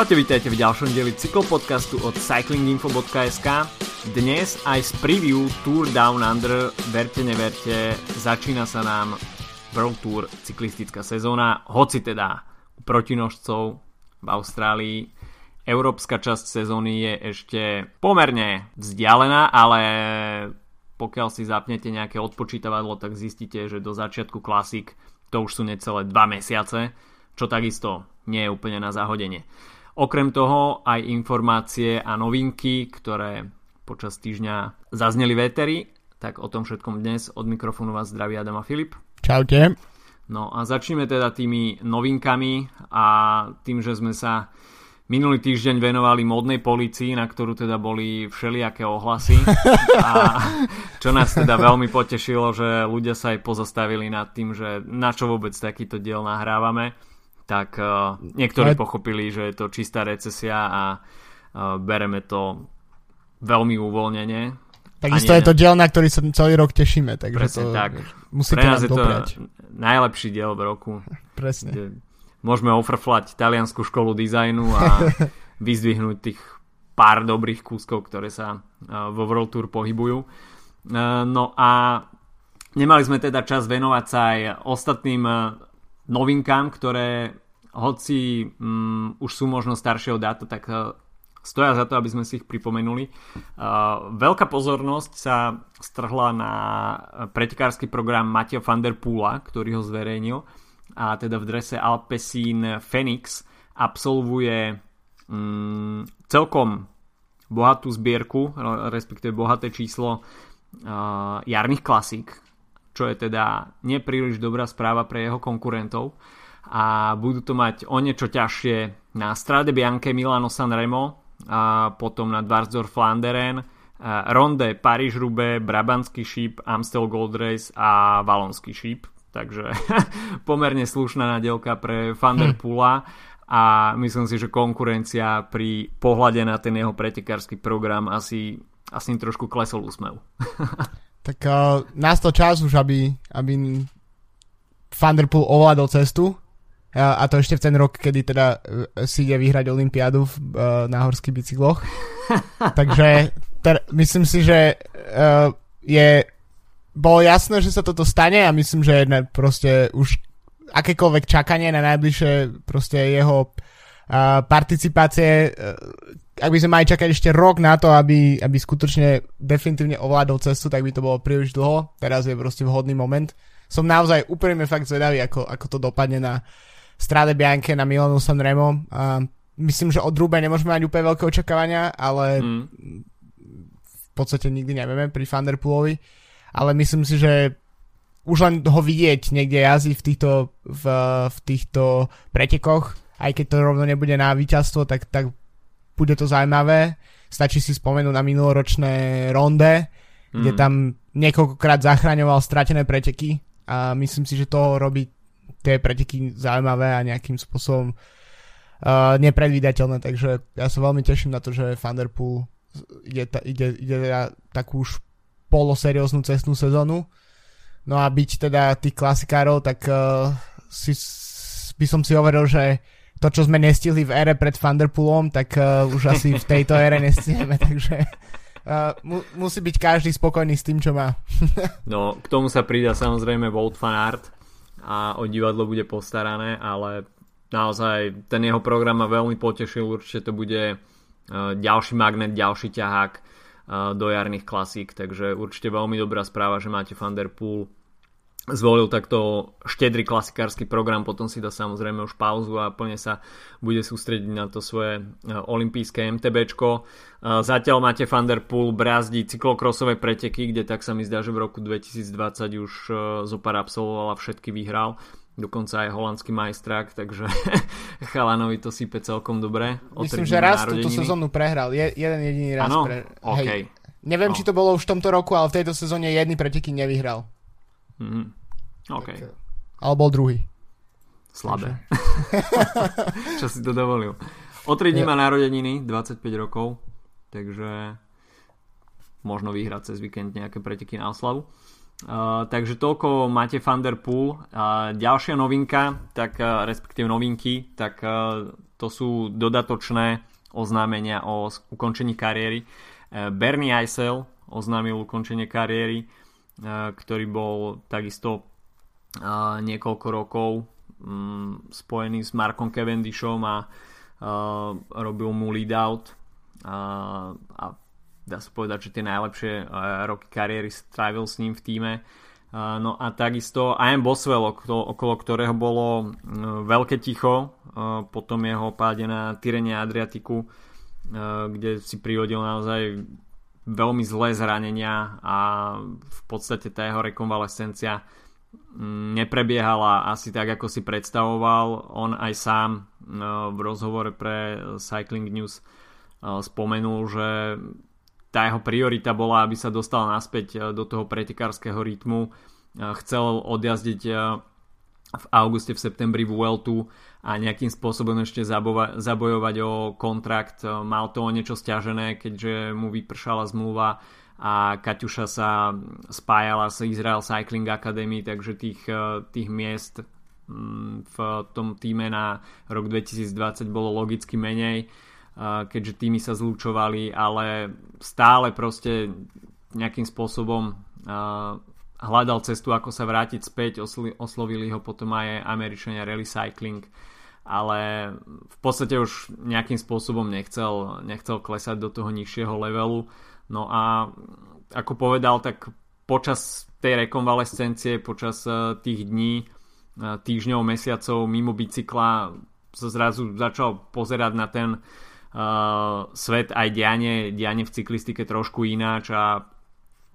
Čaute, vítajte v ďalšom dieli cyklopodcastu od cyclinginfo.sk. Dnes aj z preview Tour Down Under, verte neverte, začína sa nám World Tour cyklistická sezóna, hoci teda u protinožcov v Austrálii európska časť sezóny je ešte pomerne vzdialená, ale pokiaľ si zapnete nejaké odpočítavadlo, tak zistíte, že do začiatku klasik to už sú necelé 2 mesiace, čo takisto nie je úplne na zahodenie. Okrem toho aj informácie a novinky, ktoré počas týždňa zazneli véteri, tak o tom všetkom dnes od mikrofónu vás zdraví Adam a Filip. Čaute. No a začneme teda tými novinkami a tým, že sme sa minulý týždeň venovali modnej policii, na ktorú teda boli všelijaké ohlasy a čo nás teda veľmi potešilo, že ľudia sa aj pozastavili nad tým, že na čo vôbec takýto diel nahrávame tak uh, niektorí Ale... pochopili, že je to čistá recesia a uh, bereme to veľmi uvoľnene. Takisto je to diel, na ktorý sa celý rok tešíme, takže Presne to tak. musíte Pre nás je to najlepší diel v roku. Presne. Môžeme ofrflať taliansku školu dizajnu a vyzdvihnúť tých pár dobrých kúskov, ktoré sa uh, vo World Tour pohybujú. No a nemali sme teda čas venovať sa aj ostatným novinkám, ktoré hoci um, už sú možno staršieho dáta, tak uh, stoja za to, aby sme si ich pripomenuli. Uh, veľká pozornosť sa strhla na pretekársky program Mateo van der Poola, ktorý ho zverejnil a teda v drese Alpecin Phoenix absolvuje um, celkom bohatú zbierku, respektíve bohaté číslo uh, jarných klasík, čo je teda nepríliš dobrá správa pre jeho konkurentov a budú to mať o niečo ťažšie na Strade Bianche Milano Sanremo a potom na Dvarsdorf Flanderen Ronde Paríž Rube Brabantský šíp Amstel Gold Race a Valonský šíp takže pomerne slušná nadielka pre Van der hm. A myslím si, že konkurencia pri pohľade na ten jeho pretekársky program asi, asi trošku klesol úsmev. tak uh, nastal čas už, aby, aby Van der Poel ovládol cestu a, a to ešte v ten rok, kedy teda uh, si ide vyhrať Olympiádu v, uh, na horských bicykloch. Takže ter, myslím si, že uh, je bolo jasné, že sa toto stane a myslím, že ne, proste už akékoľvek čakanie na najbližšie proste jeho uh, participácie uh, ak by sme mali čakať ešte rok na to, aby, aby skutočne definitívne ovládol cestu, tak by to bolo príliš dlho. Teraz je proste vhodný moment. Som naozaj úprimne fakt zvedavý, ako, ako to dopadne na Strade Bianche, na Milanu Sanremo. A myslím, že od Rube nemôžeme mať úplne veľké očakávania, ale mm. v podstate nikdy nevieme pri Thunderpoolovi. Ale myslím si, že už len ho vidieť niekde jazdí v týchto, v, v týchto pretekoch, aj keď to rovno nebude na víťazstvo, tak, tak bude to zaujímavé. Stačí si spomenúť na minuloročné ronde, mm. kde tam niekoľkokrát zachraňoval stratené preteky a myslím si, že to robí tie preteky zaujímavé a nejakým spôsobom uh, nepredvídateľné, takže ja sa veľmi teším na to, že Thunderpool ide, ide, ide teda takú už poloserióznu cestnú sezónu. No a byť teda tých klasikárov, tak uh, si, by som si overil, že to, čo sme nestihli v ére pred Thunderpoolom, tak uh, už asi v tejto ére nestihneme, takže uh, mu, musí byť každý spokojný s tým, čo má. no, k tomu sa pridá samozrejme Volt Fanart a o divadlo bude postarané, ale naozaj ten jeho program ma veľmi potešil, určite to bude uh, ďalší magnet, ďalší ťahák uh, do jarných klasík, takže určite veľmi dobrá správa, že máte Thunderpool zvolil takto štedrý klasikársky program, potom si dá samozrejme už pauzu a plne sa bude sústrediť na to svoje e, olympijské MTBčko. E, zatiaľ máte Thunderpool brázdi cyklokrosové preteky, kde tak sa mi zdá, že v roku 2020 už e, zopár absolvoval a všetky vyhral dokonca aj holandský majstrák, takže Chalanovi to sype celkom dobre. Myslím, že raz túto sezónu prehral, je, jeden jediný raz. Ano? Pre... Okay. Hej. Neviem, no. či to bolo už v tomto roku, ale v tejto sezóne jedný preteky nevyhral. Mm-hmm. OK. Tak, eh, ale bol druhý. Slabé. Čo si to dovolil. O 3 dní má narodeniny, 25 rokov, takže možno vyhrať cez víkend nejaké preteky na oslavu. Uh, takže toľko máte Thunderpool. Uh, ďalšia novinka, tak uh, respektíve novinky, tak uh, to sú dodatočné oznámenia o ukončení kariéry. Bernie Eisel oznámil ukončenie kariéry, ktorý bol takisto niekoľko rokov mm, spojený s Markom Cavendishom a robil mu lead out a dá sa povedať, že tie najlepšie roky kariéry strávil s ním v týme. No a takisto Ian Boswell, okolo ktorého bolo veľké ticho po tom jeho páde na Tyrene Adriatiku, kde si prihodil naozaj veľmi zlé zranenia a v podstate tá jeho rekonvalescencia neprebiehala asi tak, ako si predstavoval. On aj sám v rozhovore pre Cycling News spomenul, že tá jeho priorita bola, aby sa dostal naspäť e, do toho pretekárskeho rytmu. E, chcel odjazdiť e, v auguste, v septembri Vueltu a nejakým spôsobom ešte zabojovať o kontrakt. Mal to o niečo stiažené, keďže mu vypršala zmluva a Kaťuša sa spájala s Israel Cycling Academy, takže tých, tých miest mm, v tom týme na rok 2020 bolo logicky menej keďže týmy sa zlúčovali, ale stále proste nejakým spôsobom hľadal cestu, ako sa vrátiť späť, oslovili ho potom aj Američania Rally Cycling, ale v podstate už nejakým spôsobom nechcel, nechcel klesať do toho nižšieho levelu. No a ako povedal, tak počas tej rekonvalescencie, počas e, tých dní, e, týždňov, mesiacov mimo bicykla sa zrazu začal pozerať na ten uh, svet aj dianie, dianie v cyklistike trošku ináč a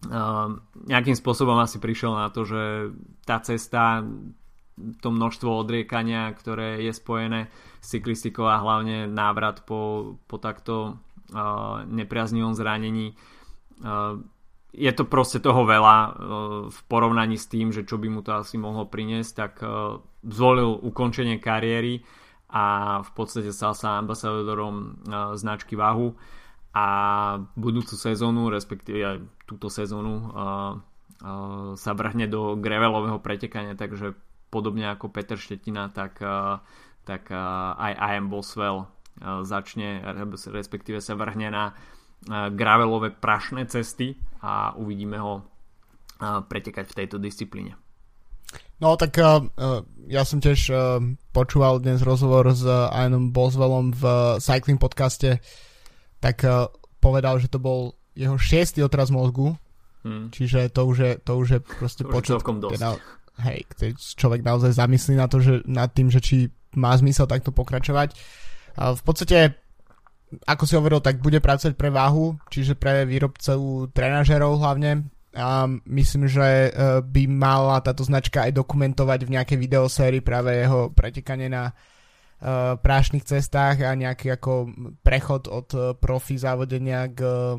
uh, nejakým spôsobom asi prišiel na to, že tá cesta to množstvo odriekania, ktoré je spojené s cyklistikou a hlavne návrat po, po takto uh, nepriaznivom zranení uh, je to proste toho veľa v porovnaní s tým, že čo by mu to asi mohlo priniesť, tak zvolil ukončenie kariéry a v podstate stal sa ambasadorom značky Vahu a budúcu sezónu, respektíve aj túto sezónu uh, uh, sa vrhne do grevelového pretekania, takže podobne ako Peter Štetina, tak, uh, tak uh, aj IM Boswell uh, začne, respektíve sa vrhne na uh, gravelové prašné cesty a uvidíme ho uh, pretekať v tejto disciplíne. No tak uh, ja som tiež uh, počúval dnes rozhovor s uh, Ianom Boswellom v uh, Cycling podcaste, tak uh, povedal, že to bol jeho šiestý otraz mozgu, hmm. čiže to už je, to už je proste to počet, teda, hej, človek naozaj zamyslí na to, že nad tým, že či má zmysel takto pokračovať. Uh, v podstate ako si hovoril, tak bude pracovať pre váhu, čiže pre výrobcov trenažerov hlavne, a myslím, že e, by mala táto značka aj dokumentovať v nejakej videosérii práve jeho pretekanie na prášnych cestách a nejaký ako prechod od uh, profi závodenia k uh,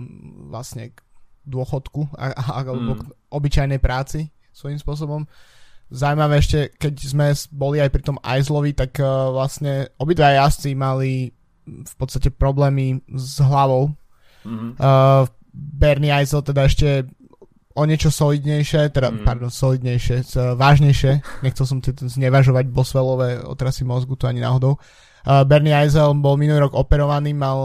vlastne k dôchodku a, a, alebo mm. k obyčajnej práci svojím spôsobom. Zaujímavé ešte, keď sme boli aj pri tom Aizlovi, tak uh, vlastne obidva jazdci mali v podstate problémy s hlavou. Mm-hmm. Uh, Bernie Eisel teda ešte o niečo solidnejšie, teda, mm. pardon, solidnejšie, vážnejšie, nechcel som znevažovať Boswellové otrasy mozgu, to ani náhodou. Uh, Bernie Eisel bol minulý rok operovaný, mal,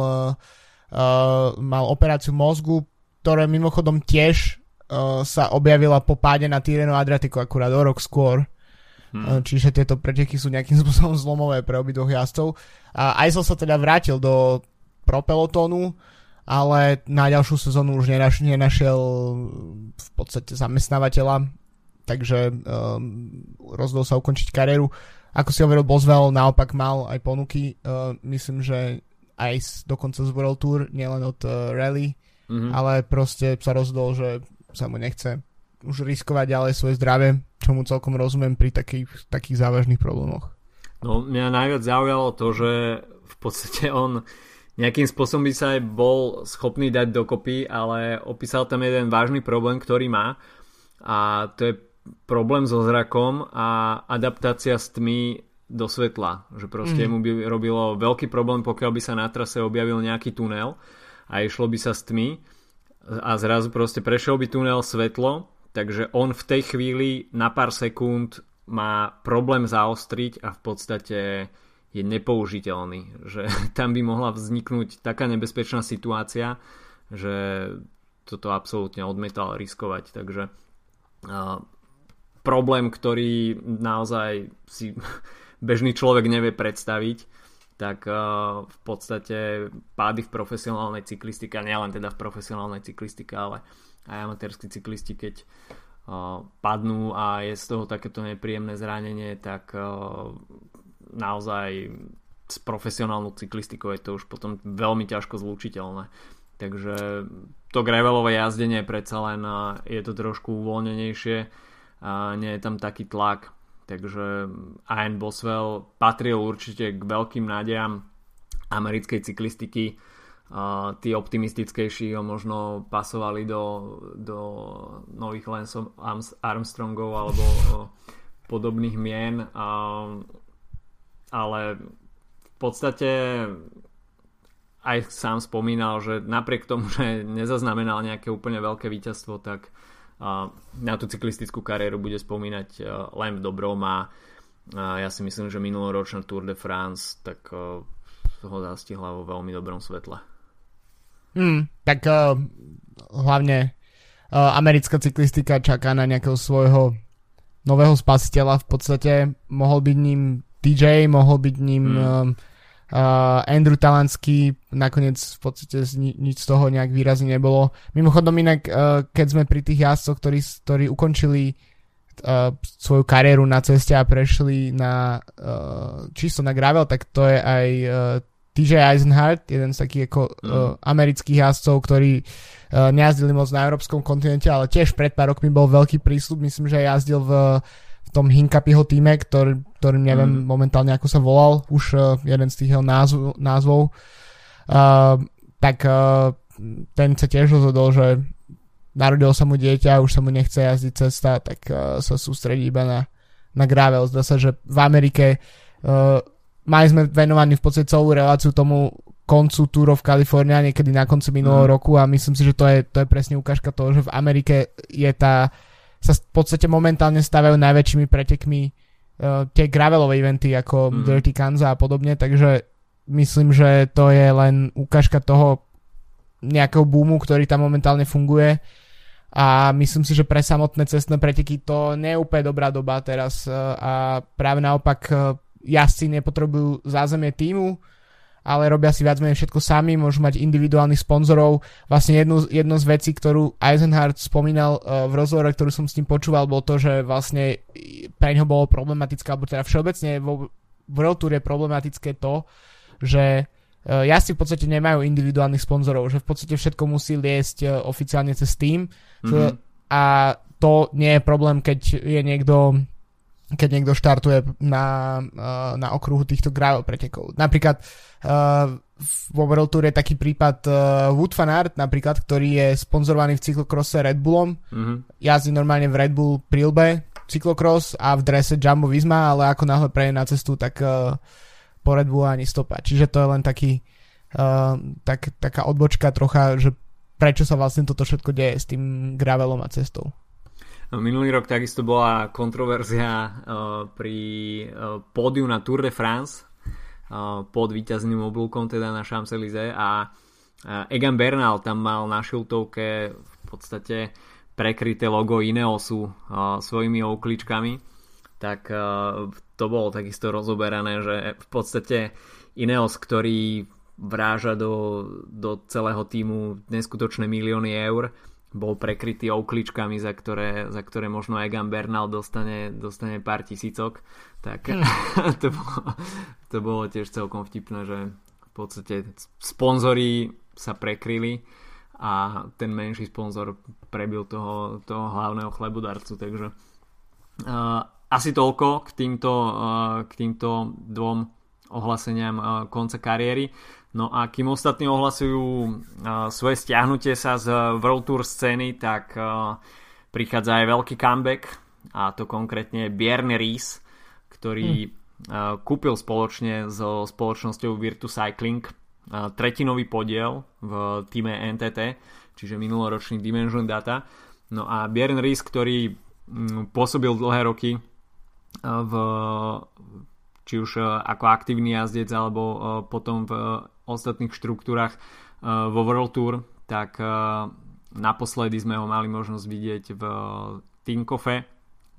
uh, mal operáciu mozgu, ktoré mimochodom tiež uh, sa objavila po páde na Tireno Adriatiku akurát o rok skôr. Hmm. Čiže tieto preteky sú nejakým spôsobom zlomové pre obidvoch jazdcov. A Eisel sa teda vrátil do propelotónu, ale na ďalšiu sezónu už nenaš, nenašiel v podstate zamestnávateľa, takže um, rozhodol sa ukončiť kariéru. Ako si hovoril, Boswell naopak mal aj ponuky, uh, myslím, že aj dokonca z World Tour, nielen od uh, Rally, mm-hmm. ale proste sa rozhodol, že sa mu nechce už riskovať ďalej svoje zdravie, čo mu celkom rozumiem pri takých, takých závažných problémoch. No, mňa najviac zaujalo to, že v podstate on nejakým spôsobom by sa aj bol schopný dať dokopy, ale opísal tam jeden vážny problém, ktorý má a to je problém so zrakom a adaptácia s tmy do svetla. Že proste mm. mu by robilo veľký problém, pokiaľ by sa na trase objavil nejaký tunel a išlo by sa s tmy a zrazu proste prešiel by tunel svetlo, takže on v tej chvíli na pár sekúnd má problém zaostriť a v podstate je nepoužiteľný, že tam by mohla vzniknúť taká nebezpečná situácia, že toto absolútne odmetal riskovať, takže problém, ktorý naozaj si bežný človek nevie predstaviť, tak v podstate pády v profesionálnej cyklistike, nielen teda v profesionálnej cyklistike, ale aj amatérskí cyklisti, keď padnú a je z toho takéto nepríjemné zranenie, tak naozaj s profesionálnou cyklistikou je to už potom veľmi ťažko zlučiteľné. Takže to gravelové jazdenie predsa len je to trošku uvoľnenejšie a nie je tam taký tlak takže Ian Boswell patril určite k veľkým nádejam americkej cyklistiky. Uh, tí optimistickejší ho možno pasovali do, do nových Lance Armstrongov alebo podobných mien. Uh, ale v podstate aj sám spomínal, že napriek tomu, že nezaznamenal nejaké úplne veľké víťazstvo, tak na tú cyklistickú kariéru bude spomínať len v dobrom a ja si myslím, že minuloročná Tour de France tak ho zastihla vo veľmi dobrom svetle. Hmm, tak uh, hlavne uh, americká cyklistika čaká na nejakého svojho nového spasiteľa v podstate. Mohol byť ním DJ, mohol byť ním hmm. uh, Uh, Andrew Talanský nakoniec v podstate ni- nič z toho nejak výrazne nebolo. Mimochodom inak, uh, keď sme pri tých jazdcoch, ktorí, ktorí ukončili uh, svoju kariéru na ceste a prešli na uh, čisto na gravel, tak to je aj uh, TJ Eisenhardt, jeden z takých ako mm. uh, amerických jazdcov, ktorí uh, nejazdili moc na európskom kontinente, ale tiež pred pár rokmi bol veľký prísľub, myslím, že jazdil v tom Hinkapyho týme, ktorý, ktorý neviem mm. momentálne ako sa volal, už uh, jeden z tých jeho názv, názvov, uh, tak uh, ten sa tiež rozhodol, že narodil sa mu dieťa, už sa mu nechce jazdiť cesta, tak uh, sa sústredí iba na, na gravel. Zdá sa, že v Amerike uh, mali sme venovaný v podstate celú reláciu tomu koncu Tour of California niekedy na konci minulého mm. roku a myslím si, že to je, to je presne ukážka toho, že v Amerike je tá sa v podstate momentálne stavajú najväčšími pretekmi tie gravelové eventy ako mm. Dirty Kanza a podobne, takže myslím, že to je len ukážka toho nejakého boomu, ktorý tam momentálne funguje a myslím si, že pre samotné cestné preteky to nie je úplne dobrá doba teraz uh, a práve naopak uh, jazdci nepotrebujú zázemie týmu, ale robia si viac menej všetko sami, môžu mať individuálnych sponzorov. Vlastne jednu, jednu z vecí, ktorú Eisenhardt spomínal uh, v rozhovore, ktorú som s ním počúval, bol to, že vlastne pre neho bolo problematické, alebo teda všeobecne vo World Tour je problematické to, že uh, jazdci v podstate nemajú individuálnych sponzorov, že v podstate všetko musí liesť uh, oficiálne cez tým mm-hmm. a to nie je problém, keď je niekto keď niekto štartuje na, uh, na okruhu týchto gravel pretekov. Napríklad uh, vo World Tour je taký prípad uh, Wood van Aert, napríklad, ktorý je sponzorovaný v cyklokrose Red Bullom. Mm-hmm. Jazdí normálne v Red Bull Prilbe cyklokros a v drese Jumbo Visma, ale ako náhle prejde na cestu, tak uh, po Red Bull ani stopa. Čiže to je len taký uh, tak, taká odbočka trocha, že prečo sa vlastne toto všetko deje s tým gravelom a cestou. No, minulý rok takisto bola kontroverzia pri pódiu na Tour de France pod víťazným oblúkom teda na Champs-Élysées a Egan Bernal tam mal na šiltovke v podstate prekryté logo Ineosu svojimi okličkami. Tak to bolo takisto rozoberané, že v podstate Ineos, ktorý vráža do, do celého týmu neskutočné milióny eur, bol prekrytý okličkami, za ktoré, za ktoré možno Egan Bernal dostane, dostane pár tisícok, tak hm. to, bolo, to bolo tiež celkom vtipné, že v podstate sponzori sa prekryli a ten menší sponzor prebil toho, toho hlavného chlebodarcu, takže uh, asi toľko k týmto, uh, k týmto dvom ohlaseniam uh, konca kariéry. No a kým ostatní ohlasujú svoje stiahnutie sa z World Tour scény, tak prichádza aj veľký comeback a to konkrétne Björn Ries, ktorý hmm. kúpil spoločne so spoločnosťou Virtu Cycling tretinový podiel v týme NTT, čiže minuloročný Dimension Data. No a Björn Ries, ktorý pôsobil dlhé roky v či už ako aktívny jazdec alebo potom v ostatných štruktúrach vo World Tour, tak naposledy sme ho mali možnosť vidieť v Tinkofe,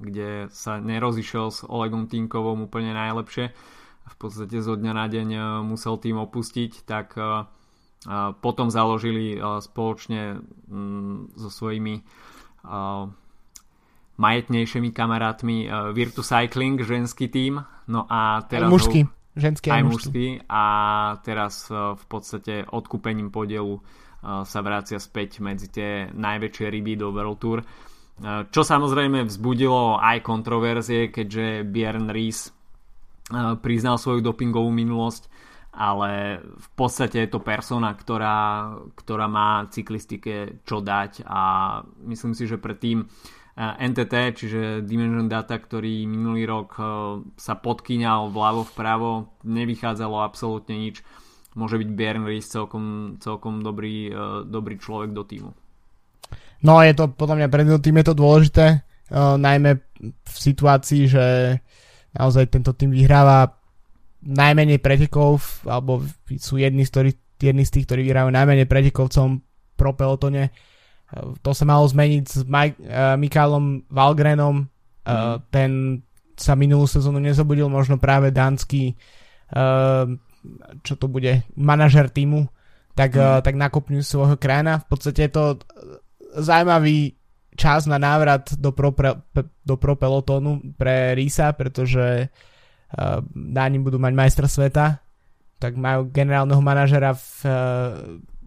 kde sa nerozišiel s Olegom Tinkovom úplne najlepšie. V podstate zo dňa na deň musel tým opustiť, tak potom založili spoločne mm, so svojimi majetnejšími kamarátmi Virtu Cycling, ženský tím. No a teraz aj mužský. Ženský aj, aj mužský. A teraz v podstate odkúpením podielu sa vracia späť medzi tie najväčšie ryby do World Tour. Čo samozrejme vzbudilo aj kontroverzie, keďže Björn Ries priznal svoju dopingovú minulosť ale v podstate je to persona, ktorá, ktorá má cyklistike čo dať a myslím si, že predtým eh, NTT, čiže Dimension Data, ktorý minulý rok eh, sa podkýňal vľavo vpravo, nevychádzalo absolútne nič. Môže byť Björn Ries celkom, celkom dobrý, eh, dobrý človek do týmu. No je to podľa mňa pre tým je to dôležité, uh, najmä v situácii, že naozaj tento tým vyhráva najmenej pretekov, alebo sú jedni z, ktorý, jedni z tých, ktorí vyhrajú najmenej pretekov v celom pro pelotone. To sa malo zmeniť s Mike, uh, Mikálom Valgrenom. Uh, mm. Ten sa minulú sezónu nezobudil, možno práve dánsky uh, čo to bude, manažer týmu, tak, mm. uh, tak nakopňujú svojho krajina. V podstate je to zaujímavý čas na návrat do pro, pre, do pro pelotónu pre Risa, pretože uh, dáni budú mať majstra sveta, tak majú generálneho manažera v uh,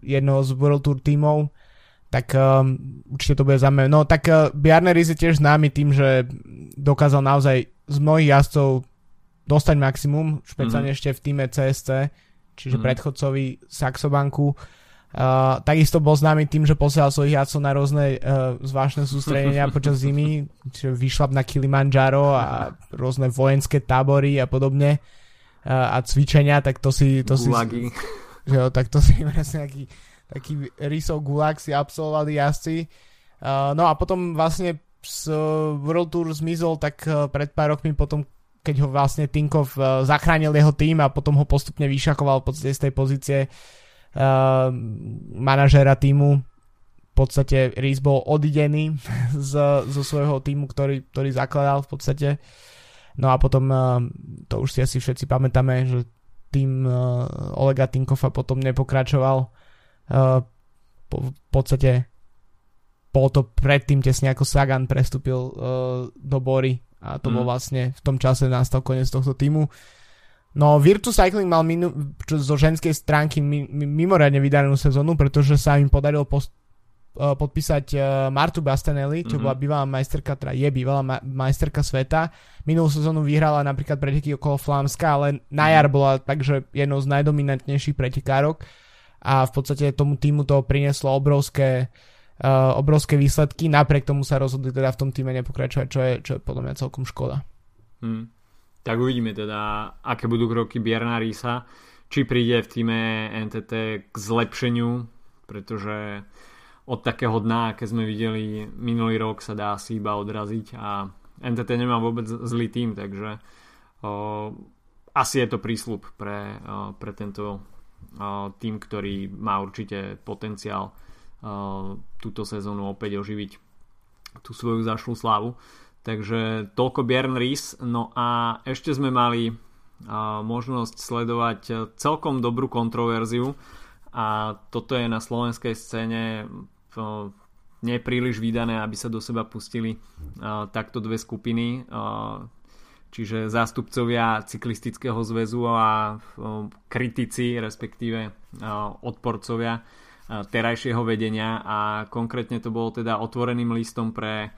jednoho z World Tour tímov, tak um, určite to bude zaujímavé. No tak uh, Bjarne Ries je tiež známy tým, že dokázal naozaj z mnohých jazdcov dostať maximum, špeciálne mm-hmm. ešte v týme CSC, čiže mm-hmm. predchodcovi Saxobanku. Uh, takisto bol známy tým, že posielal svojich jacov na rôzne uh, zvláštne sústredenia počas zimy, čiže vyšlap na Kilimanjaro a rôzne vojenské tábory a podobne uh, a cvičenia, tak to si... To si že jo, tak to si presne nejaký taký rysov gulag si absolvovali jazdci. No a potom vlastne z World Tour zmizol tak uh, pred pár rokmi potom keď ho vlastne Tinkov uh, zachránil jeho tým a potom ho postupne vyšakoval podstate z tej pozície uh, manažéra týmu v podstate Reese bol odidený z, zo svojho týmu, ktorý, ktorý zakladal v podstate. No a potom, to už si asi všetci pamätáme, že tým Olega Tinkova potom nepokračoval. Uh, po, v podstate bolo to predtým tesne ako Sagan prestúpil uh, do Bory a to mm. bol mhm. vlastne v tom čase nastal koniec tohto týmu. No Virtu Cycling mal minu, čo, zo ženskej stránky mi, mi, mimoriadne vydanú sezónu, pretože sa im podarilo post, uh, podpísať uh, Martu Bastanelli, čo mm-hmm. bola bývalá majsterka, teda je bývalá ma- majsterka sveta. Minulú sezónu vyhrala napríklad preteky okolo Flámska, ale na jar bola takže jednou z najdominantnejších pretekárok a v podstate tomu týmu to prinieslo obrovské uh, obrovské výsledky, napriek tomu sa rozhodli teda v tom týme nepokračovať, čo je, čo je podľa mňa celkom škoda. Mm tak uvidíme teda, aké budú kroky Bierna Rísa, či príde v týme NTT k zlepšeniu, pretože od takého dna, aké sme videli minulý rok, sa dá asi iba odraziť a NTT nemá vôbec zlý tým, takže o, asi je to prísľub pre, o, pre tento tým, ktorý má určite potenciál túto sezónu opäť oživiť tú svoju zašlú slávu. Takže toľko Björn Ries. No a ešte sme mali možnosť sledovať celkom dobrú kontroverziu a toto je na slovenskej scéne nepríliš vydané, aby sa do seba pustili takto dve skupiny. Čiže zástupcovia cyklistického zväzu a kritici, respektíve odporcovia terajšieho vedenia a konkrétne to bolo teda otvoreným listom pre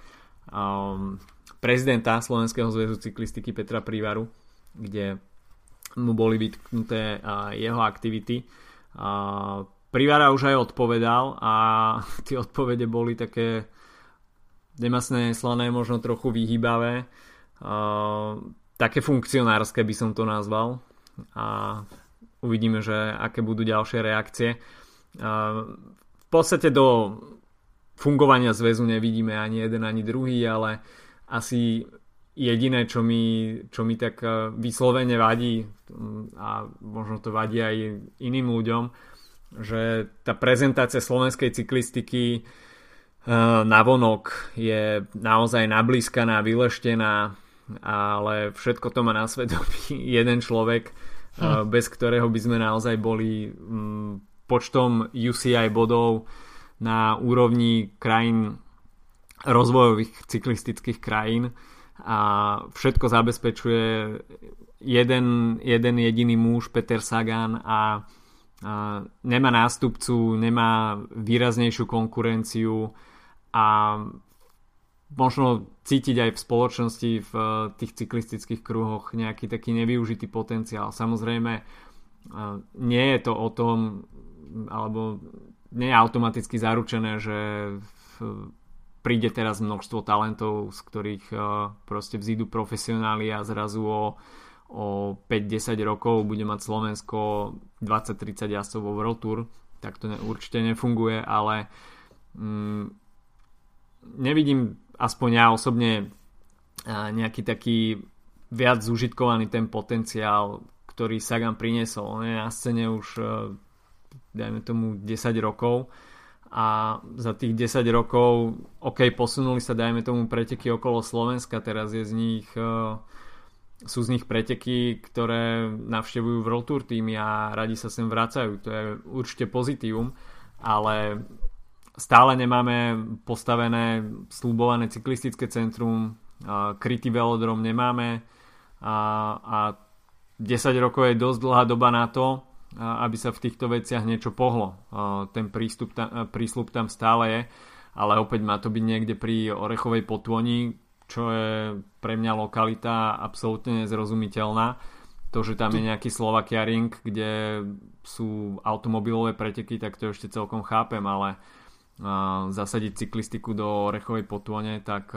prezidenta Slovenského zväzu cyklistiky Petra Prívaru, kde mu boli vytknuté jeho aktivity. Privara už aj odpovedal a tie odpovede boli také nemasné, slané, možno trochu vyhýbavé. Také funkcionárske by som to nazval. A uvidíme, že aké budú ďalšie reakcie. V podstate do fungovania zväzu nevidíme ani jeden, ani druhý, ale asi jediné, čo mi, čo mi tak vyslovene vadí a možno to vadí aj iným ľuďom, že tá prezentácia slovenskej cyklistiky na vonok je naozaj nablískaná, vyleštená, ale všetko to má na svedomí jeden človek, hm. bez ktorého by sme naozaj boli počtom UCI bodov na úrovni krajín rozvojových cyklistických krajín a všetko zabezpečuje jeden, jeden jediný muž Peter Sagan a, a nemá nástupcu, nemá výraznejšiu konkurenciu a možno cítiť aj v spoločnosti v tých cyklistických kruhoch nejaký taký nevyužitý potenciál. Samozrejme nie je to o tom, alebo nie je automaticky zaručené, že príde teraz množstvo talentov, z ktorých uh, proste vzídu profesionáli a zrazu o, o 5-10 rokov bude mať Slovensko 20-30 jazdcov vo World Tour. Tak to ne, určite nefunguje, ale um, nevidím aspoň ja osobne uh, nejaký taký viac zužitkovaný ten potenciál, ktorý Sagan priniesol. On je na scéne už uh, dajme tomu 10 rokov a za tých 10 rokov ok, posunuli sa dajme tomu preteky okolo Slovenska, teraz je z nich uh, sú z nich preteky, ktoré navštevujú World Tour týmy a radi sa sem vracajú, to je určite pozitívum, ale stále nemáme postavené slúbované cyklistické centrum, uh, krytý velodrom nemáme a, a 10 rokov je dosť dlhá doba na to, aby sa v týchto veciach niečo pohlo. Ten prístup tam, prísľub tam stále je, ale opäť má to byť niekde pri Orechovej potvoni, čo je pre mňa lokalita absolútne nezrozumiteľná. To, že tam je nejaký Slovakia Ring, kde sú automobilové preteky, tak to ešte celkom chápem, ale zasadiť cyklistiku do Orechovej potvone, tak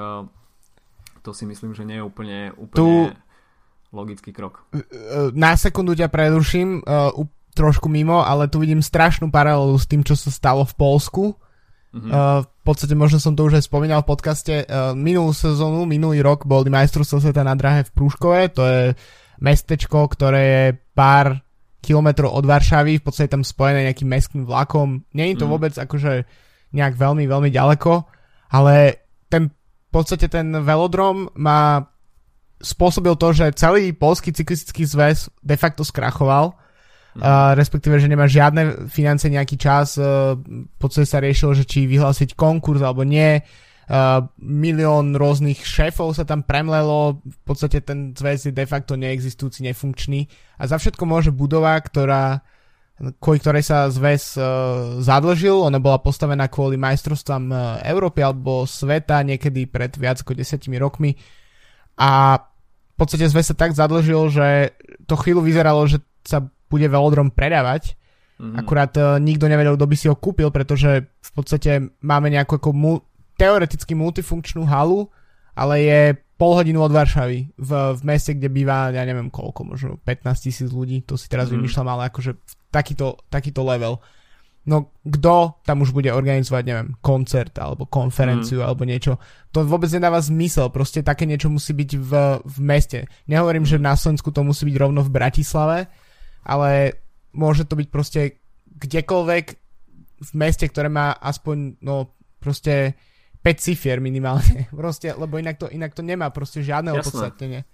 to si myslím, že nie je úplne, úplne tu logický krok. Na sekundu ťa preruším trošku mimo, ale tu vidím strašnú paralelu s tým, čo sa stalo v Polsku. Mm-hmm. Uh, v podstate možno som to už aj spomínal v podcaste. Uh, minulú sezónu, minulý rok boli majstrovstvo sveta na drahe v Prúškove. To je mestečko, ktoré je pár kilometrov od Varšavy, v podstate tam spojené nejakým mestským vlakom. Je to mm. vôbec akože nejak veľmi, veľmi ďaleko, ale ten, v podstate ten velodrom má spôsobil to, že celý polský cyklistický zväz de facto skrachoval uh, respektíve, že nemá žiadne financie nejaký čas, uh, v podstate sa riešilo, že či vyhlásiť konkurs alebo nie, uh, milión rôznych šéfov sa tam premlelo, v podstate ten zväz je de facto neexistujúci, nefunkčný. A za všetko môže budova, ktorá kvôli ktorej sa zväz uh, zadlžil, ona bola postavená kvôli majstrovstvám uh, Európy alebo sveta niekedy pred viac ako desiatimi rokmi a v podstate zväz sa tak zadlžil, že to chvíľu vyzeralo, že sa bude velodrom predávať. Mm-hmm. Akurát uh, nikto nevedel, kto by si ho kúpil, pretože v podstate máme nejakú ako mu- teoreticky multifunkčnú halu, ale je pol hodinu od Varšavy v, v meste, kde býva, ja neviem koľko, možno 15 tisíc ľudí, to si teraz mm. vymýšľam, ale akože takýto, takýto level. No kto tam už bude organizovať, neviem, koncert alebo konferenciu mm. alebo niečo. To vôbec nedáva zmysel, proste také niečo musí byť v, v meste. Nehovorím, mm. že na Slovensku to musí byť rovno v Bratislave, ale môže to byť proste kdekoľvek v meste, ktoré má aspoň, no, proste 5 cifier minimálne, proste, lebo inak to, inak to nemá proste žiadne opodstatnenie.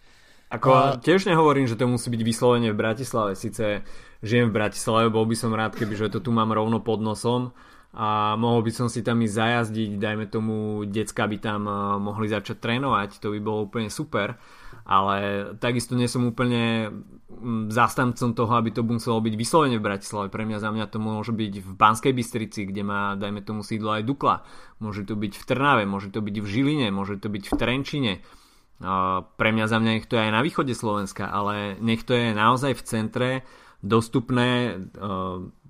Ako uh, tiež nehovorím, že to musí byť vyslovene v Bratislave, síce žijem v Bratislave, bol by som rád, keby že to tu mám rovno pod nosom a mohol by som si tam ísť zajazdiť, dajme tomu, decka by tam uh, mohli začať trénovať, to by bolo úplne super ale takisto nie som úplne zastancom toho, aby to muselo byť vyslovene v Bratislave. Pre mňa za mňa to môže byť v Banskej Bystrici, kde má, dajme tomu, sídlo aj Dukla. Môže to byť v Trnave, môže to byť v Žiline, môže to byť v Trenčine. Pre mňa za mňa nech to je aj na východe Slovenska, ale nech to je naozaj v centre dostupné,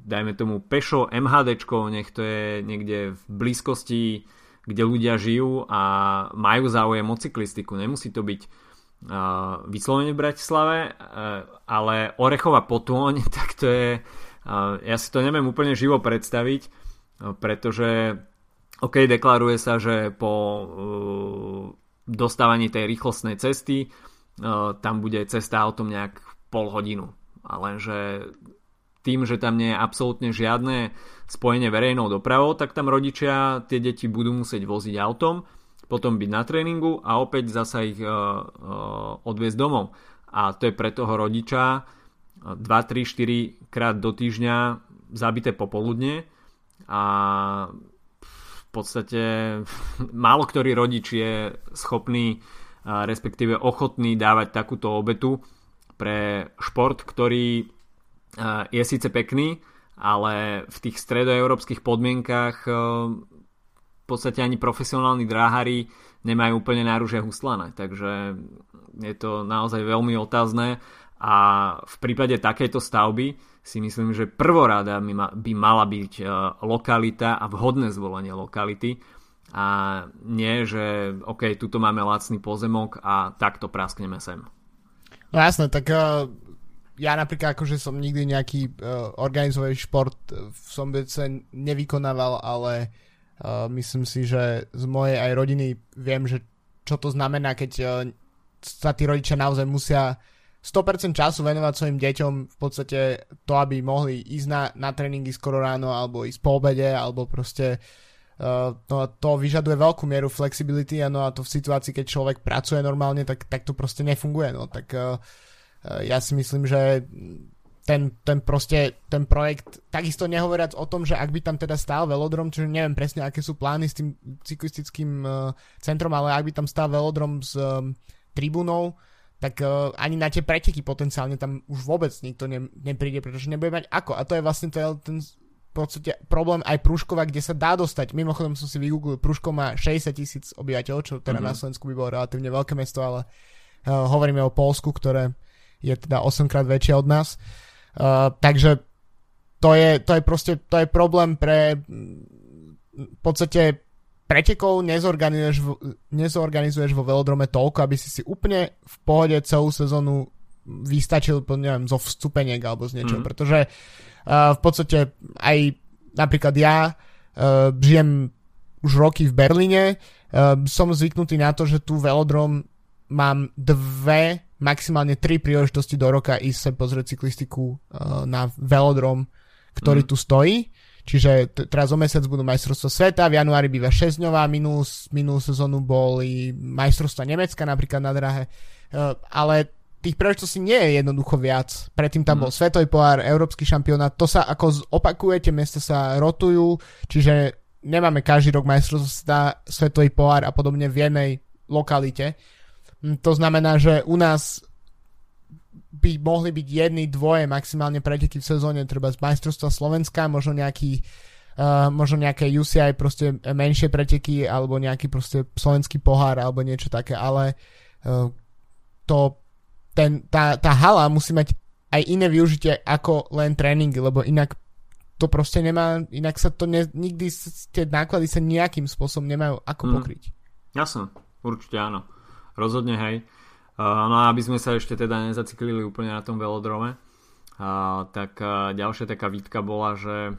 dajme tomu pešo, MHDčko, nech to je niekde v blízkosti, kde ľudia žijú a majú záujem o cyklistiku. Nemusí to byť vyslovene v Bratislave, ale Orechová potôň, tak to je, ja si to neviem úplne živo predstaviť, pretože OK, deklaruje sa, že po dostávaní tej rýchlostnej cesty, tam bude cesta autom nejak pol hodinu. A lenže tým, že tam nie je absolútne žiadne spojenie verejnou dopravou, tak tam rodičia tie deti budú musieť voziť autom, potom byť na tréningu a opäť zasa ich uh, uh, odviezť domov. A to je pre toho rodiča 2, 3, 4 krát do týždňa zabité popoludne a v podstate málo ktorý rodič je schopný respektíve ochotný dávať takúto obetu pre šport, ktorý je síce pekný, ale v tých stredoeurópskych podmienkach v podstate ani profesionálni dráhari nemajú úplne náruže huslané, takže je to naozaj veľmi otázne a v prípade takejto stavby si myslím, že prvorada by mala byť e, lokalita a vhodné zvolenie lokality a nie, že OK, tuto máme lacný pozemok a takto praskneme sem. No jasné, tak ja napríklad akože som nikdy nejaký uh, organizovaný šport v Sombiece nevykonával, ale uh, myslím si, že z mojej aj rodiny viem, že čo to znamená, keď uh, sa tí rodičia naozaj musia 100% času venovať svojim deťom v podstate to, aby mohli ísť na, na tréningy skoro ráno alebo ísť po obede alebo proste uh, no to vyžaduje veľkú mieru flexibility a no a to v situácii, keď človek pracuje normálne, tak, tak to proste nefunguje no. Tak uh, ja si myslím, že ten, ten proste, ten projekt, takisto nehovoriac o tom, že ak by tam teda stál velodrom, čiže neviem presne, aké sú plány s tým cyklistickým uh, centrom, ale ak by tam stál velodrom s um, tribúnou, tak uh, ani na tie preteky potenciálne tam už vôbec nikto ne, nepríde, pretože nebude mať ako. A to je vlastne to je ten v podstate problém aj Pruškova, kde sa dá dostať. Mimochodom som si vygooglil, Pruškov má 60 tisíc obyvateľov, čo teda mm-hmm. na Slovensku by bolo relatívne veľké mesto, ale uh, hovoríme o Polsku, ktoré je teda 8 krát väčšie od nás. Uh, takže to je, to je proste to je problém pre v podstate pretekov nezorganizuješ, nezorganizuješ vo velodrome toľko, aby si si úplne v pohode celú sezónu vystačil, neviem, zo vstupeniek alebo z niečoho, mm. pretože uh, v podstate aj napríklad ja uh, žijem už roky v Berlíne, uh, som zvyknutý na to, že tu velodrom mám dve, maximálne tri príležitosti do roka ísť sa pozrieť cyklistiku uh, na velodrom, ktorý mm. tu stojí Čiže t- teraz o mesiac budú majstrovstvá sveta, v januári býva 6 dňová, minulú, minulú sezónu boli majstrovstvá Nemecka napríklad na drahe, uh, ale tých príležitostí nie je jednoducho viac. Predtým tam mm. bol Svetový pohár, Európsky šampionát, to sa ako opakuje, tie miesta sa rotujú, čiže nemáme každý rok majstrovstvá Svetový pohár a podobne v jednej lokalite. Hm, to znamená, že u nás by mohli byť jedny, dvoje maximálne preteky v sezóne, treba z majstrovstva Slovenska, možno nejaký uh, možno nejaké UCI proste menšie preteky alebo nejaký proste slovenský pohár alebo niečo také, ale uh, to ten, tá, tá hala musí mať aj iné využitie ako len tréningy, lebo inak to proste nemá, inak sa to ne, nikdy tie náklady sa nejakým spôsobom nemajú ako mm. pokryť. Jasne, určite áno. Rozhodne hej. No a aby sme sa ešte teda nezaciklili úplne na tom velodrome, tak ďalšia taká výtka bola, že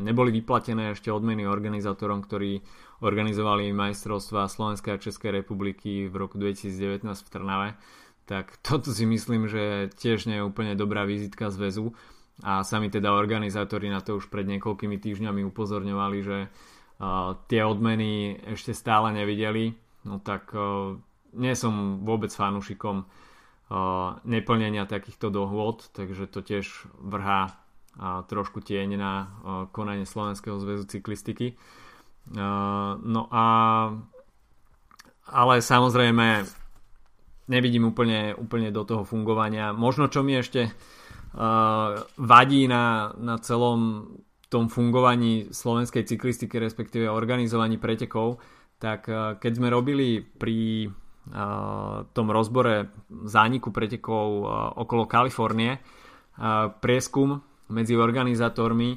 neboli vyplatené ešte odmeny organizátorom, ktorí organizovali majstrovstva Slovenskej a Českej republiky v roku 2019 v Trnave. Tak toto si myslím, že tiež nie je úplne dobrá vizitka zväzu a sami teda organizátori na to už pred niekoľkými týždňami upozorňovali, že tie odmeny ešte stále nevideli. No tak nie som vôbec fanúšikom uh, neplnenia takýchto dohôd, takže to tiež vrhá uh, trošku tieň na uh, konanie Slovenského zväzu cyklistiky. No a ale samozrejme nevidím úplne, úplne do toho fungovania. Možno čo mi ešte vadí na, na celom tom fungovaní slovenskej cyklistiky, respektíve organizovaní pretekov, tak keď sme robili pri tom rozbore zániku pretekov okolo Kalifornie prieskum medzi organizátormi,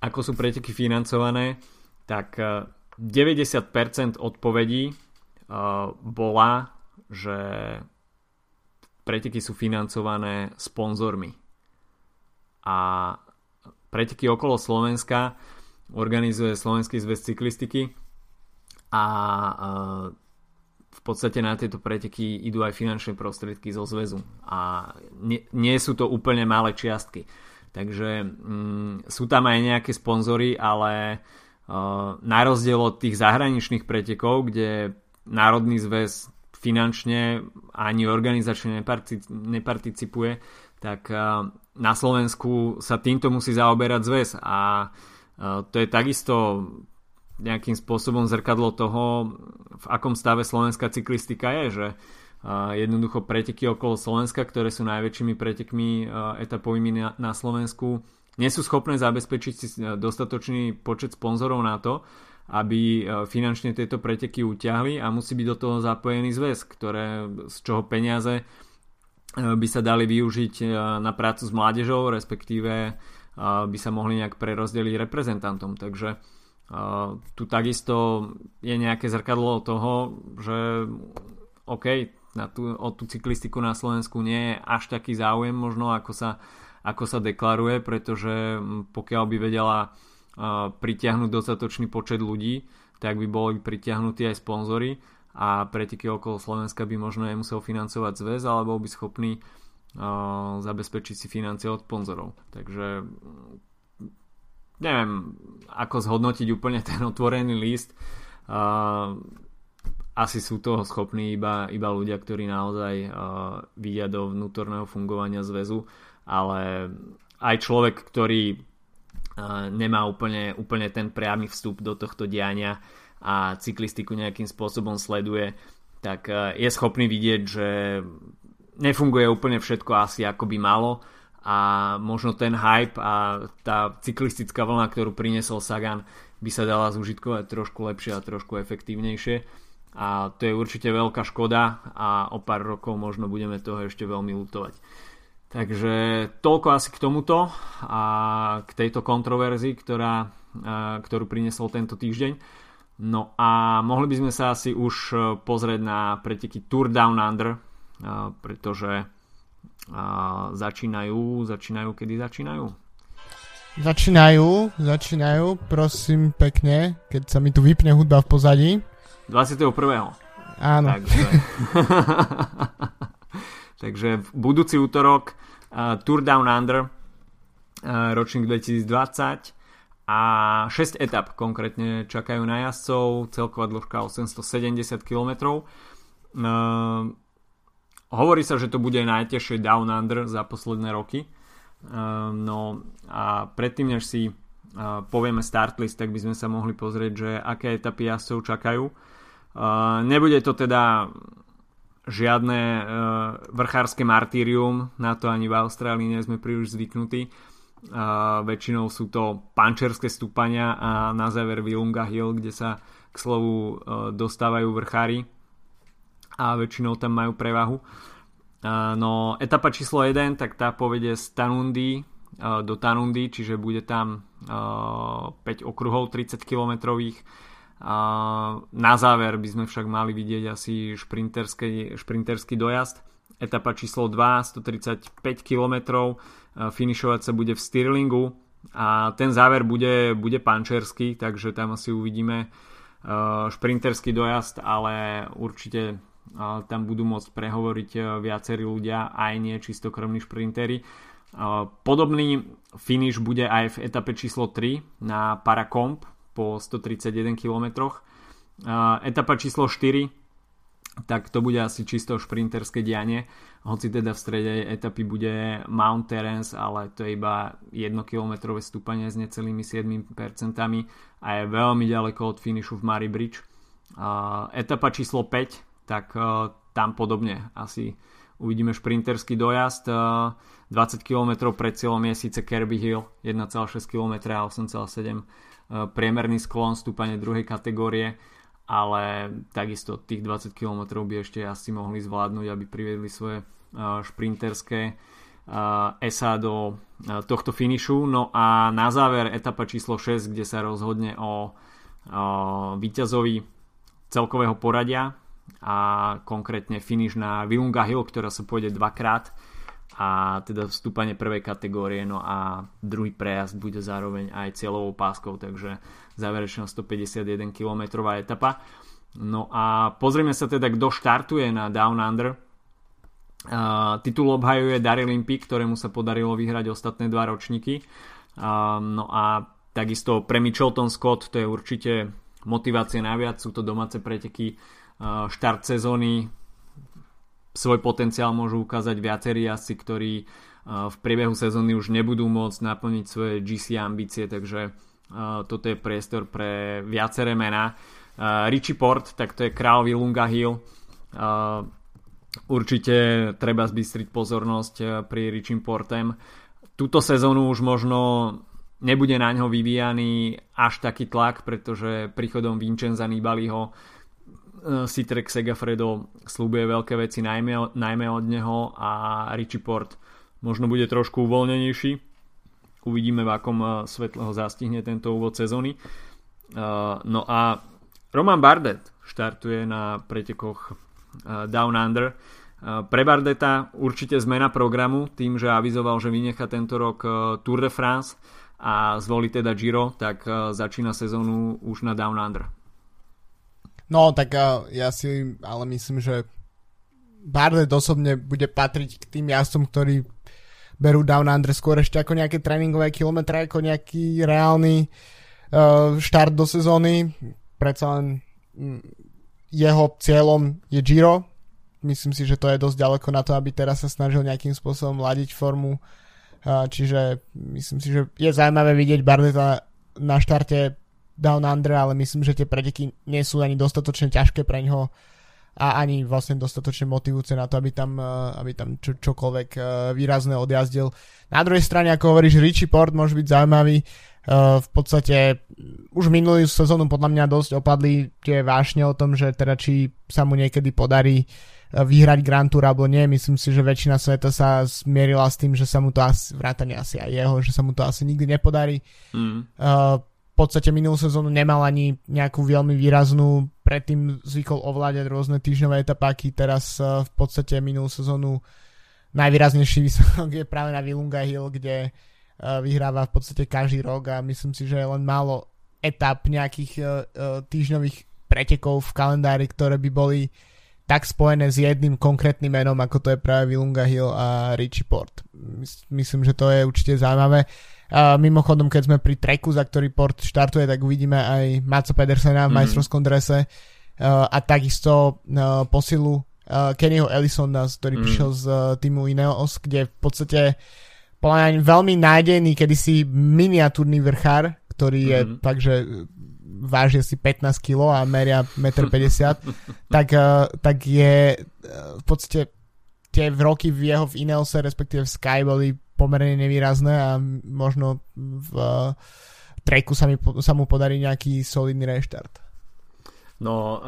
ako sú preteky financované, tak 90% odpovedí bola, že preteky sú financované sponzormi. A preteky okolo Slovenska organizuje Slovenský zväz cyklistiky a podstate na tieto preteky idú aj finančné prostriedky zo zväzu a nie, nie sú to úplne malé čiastky. Takže mm, sú tam aj nejaké sponzory, ale uh, na rozdiel od tých zahraničných pretekov, kde Národný zväz finančne ani organizačne neparticipuje, tak uh, na Slovensku sa týmto musí zaoberať zväz a uh, to je takisto nejakým spôsobom zrkadlo toho, v akom stave slovenská cyklistika je, že jednoducho preteky okolo Slovenska, ktoré sú najväčšími pretekmi etapovými na, Slovensku, nie sú schopné zabezpečiť si dostatočný počet sponzorov na to, aby finančne tieto preteky utiahli a musí byť do toho zapojený zväz, ktoré, z čoho peniaze by sa dali využiť na prácu s mládežou, respektíve by sa mohli nejak prerozdeliť reprezentantom. Takže tu takisto je nejaké zrkadlo toho, že OK, na tú, o tú cyklistiku na Slovensku nie je až taký záujem možno ako sa, ako sa deklaruje, pretože pokiaľ by vedela uh, pritiahnuť dostatočný počet ľudí, tak by boli pritiahnutí aj sponzory a preteky okolo Slovenska by možno nemusel financovať zväz, ale bol by schopný uh, zabezpečiť si financie od sponzorov. Takže neviem, ako zhodnotiť úplne ten otvorený list. Uh, asi sú toho schopní iba, iba ľudia, ktorí naozaj uh, vidia do vnútorného fungovania zväzu, ale aj človek, ktorý uh, nemá úplne, úplne ten priamy vstup do tohto diania a cyklistiku nejakým spôsobom sleduje, tak uh, je schopný vidieť, že nefunguje úplne všetko asi ako by malo a možno ten hype a tá cyklistická vlna, ktorú priniesol Sagan, by sa dala zúžitkovať trošku lepšie a trošku efektívnejšie a to je určite veľká škoda a o pár rokov možno budeme toho ešte veľmi lutovať. Takže toľko asi k tomuto a k tejto kontroverzii, ktorá, ktorú priniesol tento týždeň. No a mohli by sme sa asi už pozrieť na preteky Tour Down Under, pretože začínajú, začínajú, kedy začínajú? Začínajú, začínajú, prosím pekne, keď sa mi tu vypne hudba v pozadí. 21. Áno. Takže, takže v budúci útorok uh, Tour Down Under uh, ročník 2020 a 6 etap konkrétne čakajú na jazdcov, celková dĺžka 870 km. Uh, Hovorí sa, že to bude najtežšie Down Under za posledné roky. Ehm, no a predtým, než si povieme start list, tak by sme sa mohli pozrieť, že aké etapy jazdcov čakajú. Ehm, nebude to teda žiadne ehm, vrchárske martýrium, na to ani v Austrálii nie sme príliš zvyknutí. Väčšinou sú to pančerské stúpania a na záver Vilunga Hill, kde sa k slovu dostávajú vrchári a väčšinou tam majú prevahu. No etapa číslo 1, tak tá povede z Tanundi do Tanundi, čiže bude tam 5 okruhov 30 km. Na záver by sme však mali vidieť asi šprinterský, šprinterský dojazd. Etapa číslo 2, 135 km, finišovať sa bude v Stirlingu a ten záver bude, bude pančerský, takže tam asi uvidíme šprinterský dojazd, ale určite tam budú môcť prehovoriť e, viacerí ľudia, aj nie čistokrvní šprintery. E, podobný finish bude aj v etape číslo 3 na Paracomp po 131 km. E, etapa číslo 4 tak to bude asi čisto šprinterské dianie, hoci teda v strede etapy bude Mount Terence, ale to je iba 1 km stúpanie s necelými 7% a je veľmi ďaleko od finišu v Mary Bridge. etapa číslo 5 tak uh, tam podobne asi uvidíme šprinterský dojazd. Uh, 20 km pred cieľom je síce Kirby Hill 1,6 km a 8,7 uh, priemerný sklon stúpanie druhej kategórie ale takisto tých 20 km by ešte asi mohli zvládnuť, aby priviedli svoje uh, šprinterské uh, SA do tohto finišu. No a na záver etapa číslo 6, kde sa rozhodne o víťazovi celkového poradia a konkrétne finish na Vilunga Hill, ktorá sa pôjde dvakrát a teda vstúpanie prvej kategórie, no a druhý prejazd bude zároveň aj cieľovou páskou, takže záverečná 151 km etapa. No a pozrieme sa teda, kto štartuje na Down Under. Uh, titul obhajuje Daryl Impy, ktorému sa podarilo vyhrať ostatné dva ročníky. Uh, no a takisto pre Michelton Scott to je určite motivácie naviac, sú to domáce preteky, štart sezóny, svoj potenciál môžu ukázať viacerí asi, ktorí uh, v priebehu sezóny už nebudú môcť naplniť svoje GC ambície, takže uh, toto je priestor pre viaceré mená. Uh, Richie Port, tak to je král Vilunga Hill, uh, určite treba zbystriť pozornosť pri Richim Portem. Túto sezónu už možno nebude na ňo vyvíjaný až taký tlak, pretože príchodom Vincenza Nibaliho Citrek eh, Segafredo slúbuje veľké veci najmä, najmä od neho a Richie Port možno bude trošku uvoľnenejší. Uvidíme, v akom eh, svetle ho zastihne tento úvod sezóny. No a Roman Bardet štartuje na pretekoch Down Under. Pre Bardeta určite zmena programu tým, že avizoval, že vynecha tento rok Tour de France a zvolí teda Giro, tak začína sezónu už na Down Under. No, tak ja si ale myslím, že Bardet osobne bude patriť k tým jazdcom, ktorí berú Down Under skôr ešte ako nejaké tréningové kilometre, ako nejaký reálny uh, štart do sezóny. Predsa len mm, jeho cieľom je Giro. Myslím si, že to je dosť ďaleko na to, aby teraz sa snažil nejakým spôsobom ladiť formu. Čiže myslím si, že je zaujímavé vidieť Barneta na štarte Down Under, ale myslím, že tie preteky nie sú ani dostatočne ťažké pre ňoho a ani vlastne dostatočne motivujúce na to, aby tam, aby tam čo, čokoľvek výrazné odjazdil. Na druhej strane, ako hovoríš, Richie Port môže byť zaujímavý. Uh, v podstate už minulý sezónu podľa mňa dosť opadli tie vášne o tom, že teda či sa mu niekedy podarí vyhrať Grand Tour alebo nie. Myslím si, že väčšina sveta sa zmierila s tým, že sa mu to asi, vrátane asi aj jeho, že sa mu to asi nikdy nepodarí. Mm. Uh, podstate minulú sezónu nemal ani nejakú veľmi výraznú, predtým zvykol ovládať rôzne týždňové etapáky, teraz uh, v podstate minulú sezónu najvýraznejší výsledok je práve na Vilunga Hill, kde Eh, vyhráva v podstate každý rok a myslím si, že je len málo etap nejakých uh, týždňových pretekov v kalendári, ktoré by boli tak spojené s jedným konkrétnym menom, ako to je práve Vilunga Hill a Richie Port. Myslím, že to je určite zaujímavé. Mimochodom, keď sme pri treku, za ktorý Port štartuje, tak uvidíme aj Maco Pedersena v mm. majstrovskom drese a takisto posilu Kennyho Ellisona, ktorý mm. prišiel z uh, týmu Ineos, kde v podstate podľa veľmi nádejný, kedysi miniatúrny vrchár, ktorý je mm-hmm. tak, že váži asi 15 kg a meria 1,50 m, tak, uh, tak je uh, v podstate tie roky v jeho v Ineose, respektíve v Sky boli pomerne nevýrazné a možno v uh, treku sa, sa mu podarí nejaký solidný reštart. No,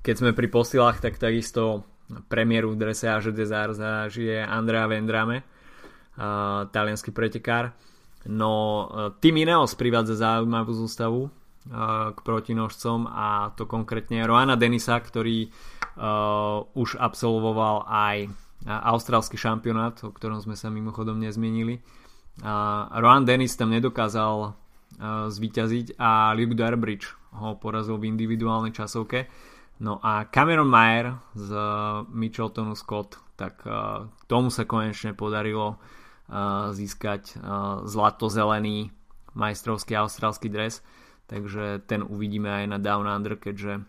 keď sme pri posilách, tak takisto premiéru v drese Age Desart zažije Andrea Vendrame, uh, talianský pretekár. No, Team Ineos privádza zaujímavú zústavu uh, k protinožcom a to konkrétne Roana Denisa, ktorý už absolvoval aj austrálsky šampionát, o ktorom sme sa mimochodom nezmienili. Rohan Dennis tam nedokázal uh, zvíťaziť a Luke Durbridge ho porazil v individuálnej časovke. No a Cameron Mayer z uh, Mitcheltonu Scott, tak uh, tomu sa konečne podarilo získať zlato-zelený majstrovský austrálsky dres takže ten uvidíme aj na Down Under keďže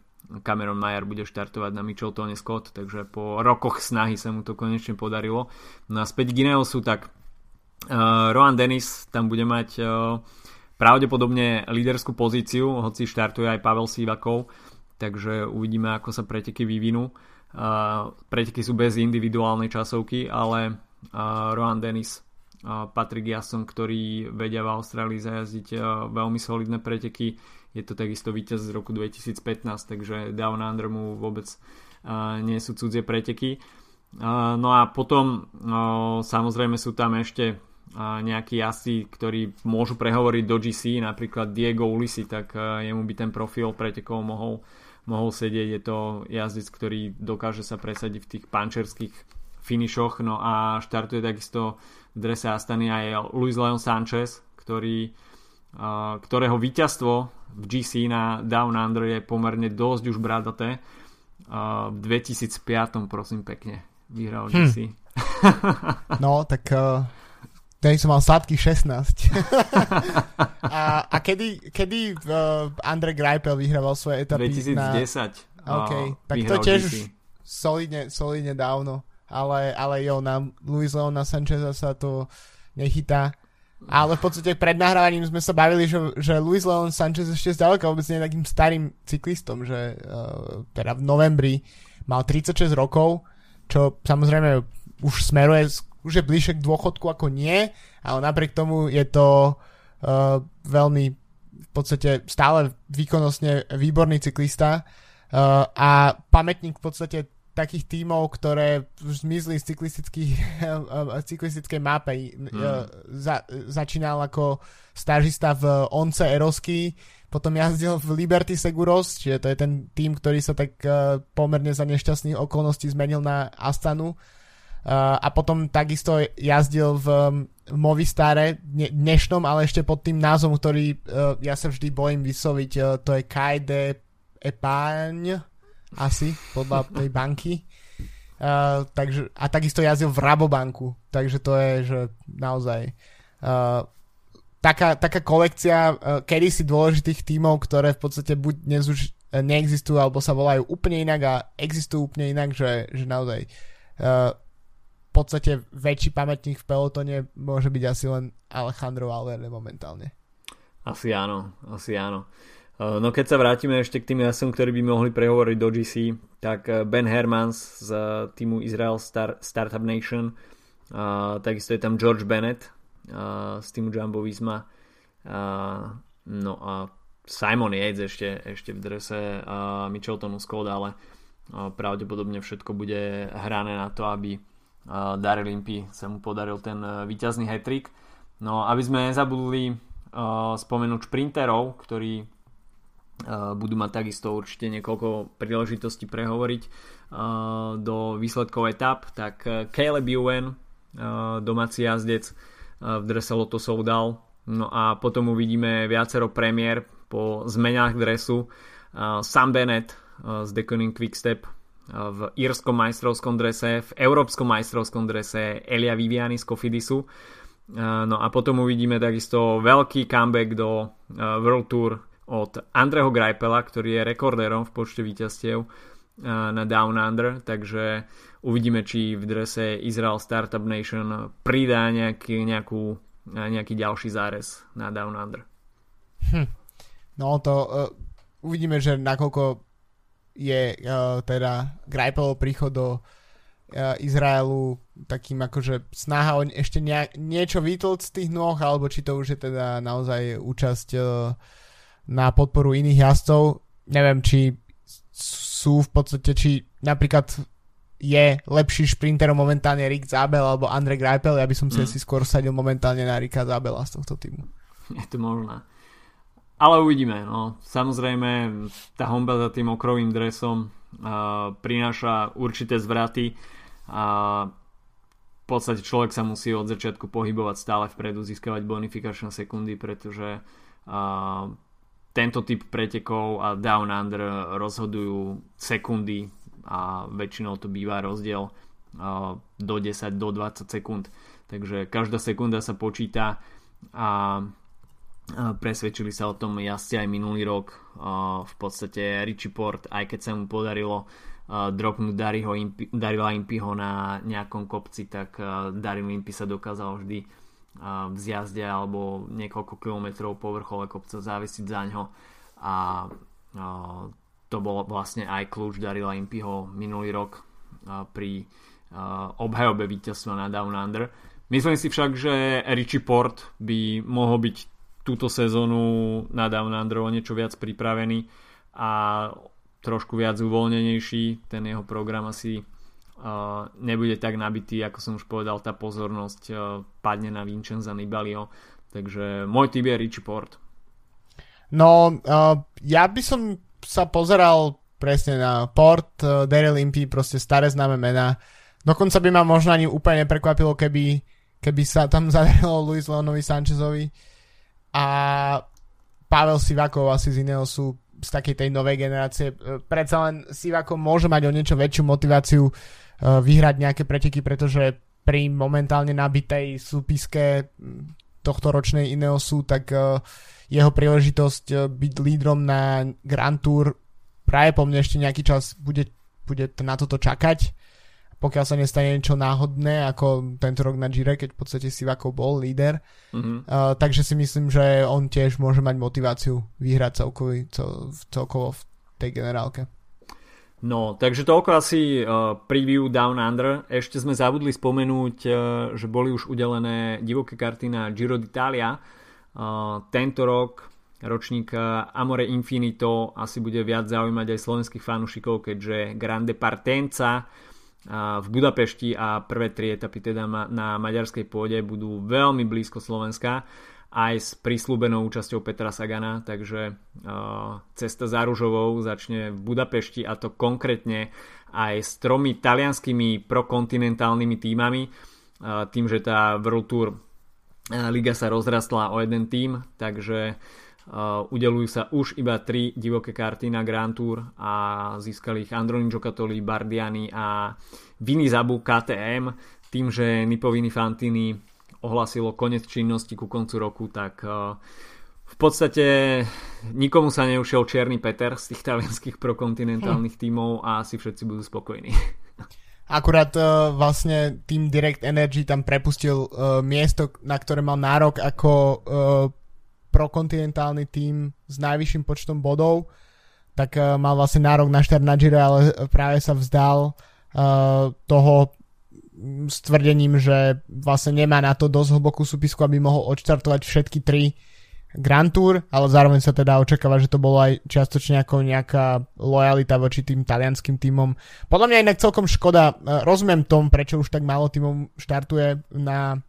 Cameron Mayer bude štartovať na Mitcheltone Scott takže po rokoch snahy sa mu to konečne podarilo no a späť Gineosu tak uh, Rohan Dennis tam bude mať uh, pravdepodobne líderskú pozíciu hoci štartuje aj Pavel Sivakov takže uvidíme ako sa preteky vyvinú uh, preteky sú bez individuálnej časovky ale uh, Rohan Dennis Patrick Jason, ktorí vedia v Austrálii zajazdiť veľmi solidné preteky. Je to takisto víťaz z roku 2015, takže Down Under mu vôbec nie sú cudzie preteky. No a potom samozrejme sú tam ešte nejakí jazdci, ktorí môžu prehovoriť do GC, napríklad Diego Ulisi, tak jemu by ten profil pretekov mohol, mohol sedieť. Je to jazdec, ktorý dokáže sa presadiť v tých pančerských finišoch, no a štartuje takisto v drese Astany aj Luis Leon Sanchez, ktorý ktorého víťazstvo v GC na Down Under je pomerne dosť už bradaté. V 2005, prosím pekne, vyhral hm. GC. no, tak uh, Tedy som mal sladkých 16. a, a kedy, kedy uh, Andre Greipel vyhrával svoje etapy 2010. Na... OK, tak to tiež už solidne, solidne dávno. Ale, ale jo, na Luis Leona Sancheza sa to nechytá. Ale v podstate pred nahrávaním sme sa bavili, že, že Luis Leon Sanchez ešte zďaleka vôbec nie je takým starým cyklistom, že uh, teda v novembri mal 36 rokov, čo samozrejme už smeruje už je bližšie k dôchodku ako nie, ale napriek tomu je to uh, veľmi v podstate stále výkonnostne výborný cyklista uh, a pamätník v podstate takých tímov, ktoré už zmizli z cyklistickej mape. Hmm. Za, začínal ako stážista v Once Erosky, potom jazdil v Liberty Seguros, čiže to je ten tým, ktorý sa tak uh, pomerne za nešťastných okolností zmenil na Astanu Uh, a potom takisto jazdil v, v Movistare dnešnom, ale ešte pod tým názvom, ktorý uh, ja sa vždy bojím vysloviť, to je KD Epaň, asi, podľa tej banky. Uh, takže, a takisto jazdil v Rabobanku, takže to je, že naozaj uh, taká, taká kolekcia uh, kedysi dôležitých tímov, ktoré v podstate buď dnes už neexistujú, alebo sa volajú úplne inak a existujú úplne inak, že, že naozaj uh, podstate väčší pamätník v pelotone môže byť asi len Alejandro Valverde momentálne. Asi áno, asi áno. Eh, no keď sa vrátime ešte k tým jasom, ktorí by mohli prehovoriť do GC, tak eh, Ben Hermans z týmu Israel Star, Startup Nation, uh, takisto je tam George Bennett uh, z týmu Jumbo Visma, uh, no a Simon Yates ešte, ešte v drese uh, Micheltonu Skoda, ale uh, pravdepodobne všetko bude hrané na to, aby Daryl Impy sa mu podaril ten víťazný hetrik. No aby sme nezabudli spomenúť šprinterov, ktorí budú mať takisto určite niekoľko príležitostí prehovoriť do výsledkov etap, tak Caleb Ewan, domáci jazdec v drese Lotto Soudal, no a potom uvidíme viacero premiér po zmenách dresu, Sam Bennett z Deconing Quickstep v írskom majstrovskom drese, v európskom majstrovskom drese Elia Viviani z Kofidisu. No a potom uvidíme takisto veľký comeback do World Tour od Andreho Greipela, ktorý je rekordérom v počte víťazstiev na Down Under, takže uvidíme, či v drese Israel Startup Nation pridá nejaký, nejakú, nejaký ďalší zárez na Down Under. Hm. No to uh, uvidíme, že nakoľko je uh, teda Greipelov príchod do Izraelu takým akože snaha o ešte nejak, niečo vytlc z tých nôh, alebo či to už je teda naozaj účasť uh, na podporu iných jazdcov. Neviem, či sú v podstate, či napríklad je lepší šprinter momentálne Rick Zabel alebo Andre Greipel, ja by som si mm. si skôr sadil momentálne na Ricka Zabela z tohto týmu. Je to možné. Ale uvidíme. No. Samozrejme, tá homba za tým okrovým dresom uh, prináša určité zvraty a v podstate človek sa musí od začiatku pohybovať stále vpredu, získavať bonifikačné sekundy, pretože uh, tento typ pretekov a down under rozhodujú sekundy a väčšinou to býva rozdiel uh, do 10, do 20 sekúnd. Takže každá sekunda sa počíta a presvedčili sa o tom jazdci aj minulý rok v podstate Richie Port aj keď sa mu podarilo dropnúť Dariho Impi, Darila Impiho na nejakom kopci tak Daryl Impy sa dokázal vždy v zjazde alebo niekoľko kilometrov po vrchole kopca závisiť za ňo a to bol vlastne aj kľúč Darila Impyho minulý rok pri obhajobe víťazstva na Down Under. Myslím si však, že Richie Port by mohol byť túto sezónu na Down Under o niečo viac pripravený a trošku viac uvoľnenejší. Ten jeho program asi nebude tak nabitý, ako som už povedal, tá pozornosť uh, padne na Vincenza Nibalio. Takže môj typ je Richie Port. No, uh, ja by som sa pozeral presne na Port, uh, Daryl Impey, proste staré známe mená. Dokonca by ma možno ani úplne neprekvapilo, keby, keby sa tam zadarilo Luis Leonovi Sanchezovi a Pavel Sivakov asi z iného sú z takej tej novej generácie. E, predsa len Sivakov môže mať o niečo väčšiu motiváciu e, vyhrať nejaké preteky, pretože pri momentálne nabitej súpiske tohto ročnej Ineosu, tak e, jeho príležitosť byť lídrom na Grand Tour práve po mne ešte nejaký čas bude, bude na toto čakať pokiaľ sa nestane niečo náhodné, ako tento rok na Gire, keď v podstate Sivakov bol líder. Mm-hmm. Uh, takže si myslím, že on tiež môže mať motiváciu vyhrať celkový, cel, celkovo v tej generálke. No, takže toľko asi uh, preview Down Under. Ešte sme zabudli spomenúť, uh, že boli už udelené divoké karty na Giro d'Italia. Uh, tento rok ročník Amore Infinito asi bude viac zaujímať aj slovenských fanúšikov, keďže Grande Partenza v Budapešti a prvé tri etapy teda na maďarskej pôde budú veľmi blízko Slovenska aj s prislúbenou účasťou Petra Sagana, takže cesta za Ružovou začne v Budapešti a to konkrétne aj s tromi talianskými prokontinentálnymi týmami, tým, že tá World Tour liga sa rozrastla o jeden tým, takže Uh, udelujú sa už iba tri divoké karty na Grand Tour a získali ich Androni Giocattoli, Bardiani a Vini Zabu KTM. Tým, že Nipovini Fantini ohlasilo konec činnosti ku koncu roku, tak uh, v podstate nikomu sa neušiel Čierny Peter z tých talianských prokontinentálnych hm. tímov a asi všetci budú spokojní. Akurát uh, vlastne tým Direct Energy tam prepustil uh, miesto, na ktoré mal nárok ako uh, prokontinentálny tím s najvyšším počtom bodov, tak uh, mal vlastne nárok na štart na Giro, ale práve sa vzdal uh, toho s tvrdením, že vlastne nemá na to dosť hlbokú súpisku, aby mohol odštartovať všetky tri Grand Tour, ale zároveň sa teda očakáva, že to bolo aj čiastočne ako nejaká lojalita voči tým talianským týmom. Podľa mňa inak celkom škoda, rozumiem tom, prečo už tak málo týmov štartuje na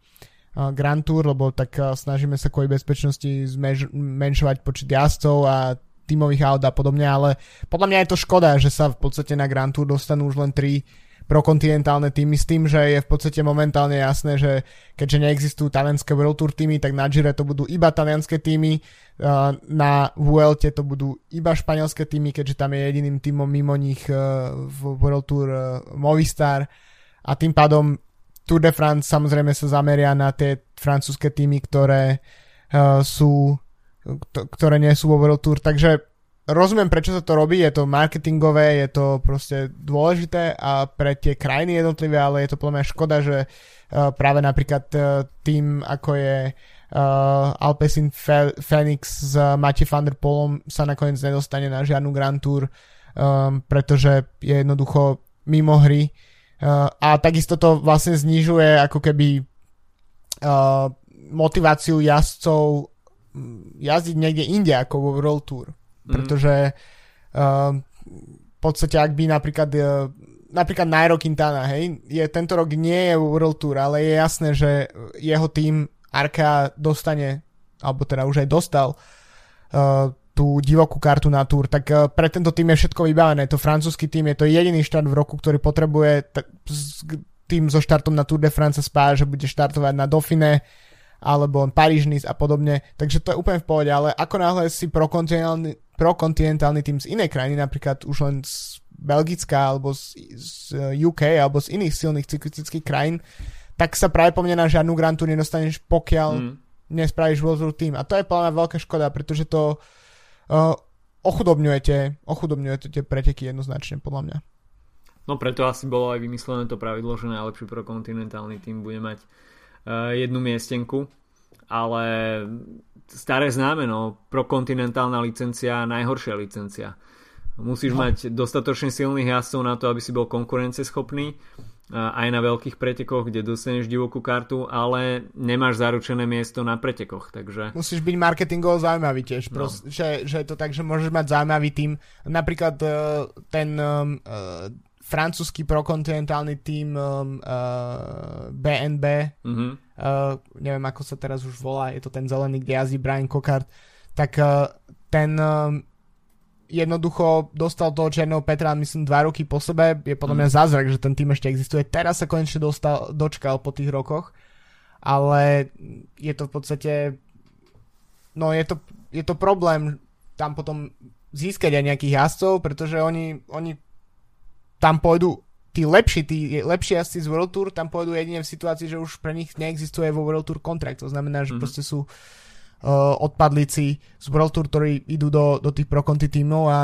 Grand Tour, lebo tak snažíme sa kvôli bezpečnosti zmenšovať počet jazdcov a tímových aut a podobne, ale podľa mňa je to škoda, že sa v podstate na Grand Tour dostanú už len tri prokontinentálne týmy s tým, že je v podstate momentálne jasné, že keďže neexistujú talianské World Tour týmy, tak na Gire to budú iba talianské týmy, na Vuelte to budú iba španielské týmy, keďže tam je jediným týmom mimo nich v World Tour Movistar. A tým pádom Tour de France samozrejme sa zameria na tie francúzske týmy, ktoré uh, sú ktoré nie sú vo World Tour, takže rozumiem, prečo sa to robí, je to marketingové, je to proste dôležité a pre tie krajiny jednotlivé, ale je to podľa mňa škoda, že uh, práve napríklad uh, tým, ako je uh, Alpecin Fe- s uh, Matej van der Polom sa nakoniec nedostane na žiadnu Grand Tour, um, pretože je jednoducho mimo hry Uh, a takisto to vlastne znižuje ako keby uh, motiváciu jazdcov jazdiť niekde inde ako vo World Tour. Mm. Pretože uh, v podstate ak by napríklad uh, napríklad Nairo Quintana, hej, je, tento rok nie je World Tour, ale je jasné, že jeho tým Arka dostane, alebo teda už aj dostal uh, tú divokú kartu na túr, tak eh, pre tento tým je všetko vybavené. To francúzsky tým je to jediný štart v roku, ktorý potrebuje t- tým so štartom na Tour de France spája, že bude štartovať na Dauphine alebo Paríž Nice a podobne, takže to je úplne v pohode, ale ako náhle si prokontinentálny, prokontinentálny tým z inej krajiny, napríklad už len z Belgická alebo z, z UK alebo z iných silných cyklistických krajín, tak sa práve po mne na žiadnu Grand Tour nedostaneš, pokiaľ mm. nespravíš World Tour tým. A to je plná veľká škoda, pretože to uh, ochudobňujete, ochudobňujete tie preteky jednoznačne, podľa mňa. No preto asi bolo aj vymyslené to pravidlo, že najlepší pro kontinentálny tým bude mať uh, jednu miestenku, ale staré známe, no, prokontinentálna licencia, najhoršia licencia. Musíš no. mať dostatočne silných jazdcov na to, aby si bol konkurenceschopný aj na veľkých pretekoch, kde dostaneš divokú kartu, ale nemáš zaručené miesto na pretekoch, takže... Musíš byť marketingovo zaujímavý tiež, no. prost, že, že je to tak, že môžeš mať zaujímavý tým. Napríklad uh, ten uh, francúzsky prokontinentálny tým um, uh, BNB, mm-hmm. uh, neviem ako sa teraz už volá, je to ten zelený, kde jazdí Brian Cockart, tak uh, ten um, jednoducho dostal toho Černého Petra, myslím, dva roky po sebe. Je podľa mňa mhm. zázrak, že ten tým ešte existuje. Teraz sa konečne dostal, dočkal po tých rokoch. Ale je to v podstate no je to, je to problém tam potom získať aj nejakých jazdcov, pretože oni, oni tam pôjdu tí lepší, tí lepší jazdci z World Tour tam pôjdu jedine v situácii, že už pre nich neexistuje vo World Tour kontrakt. To znamená, že mm-hmm. proste sú uh, odpadlíci z World Tour, ktorí idú do, do tých pro Conti tímov a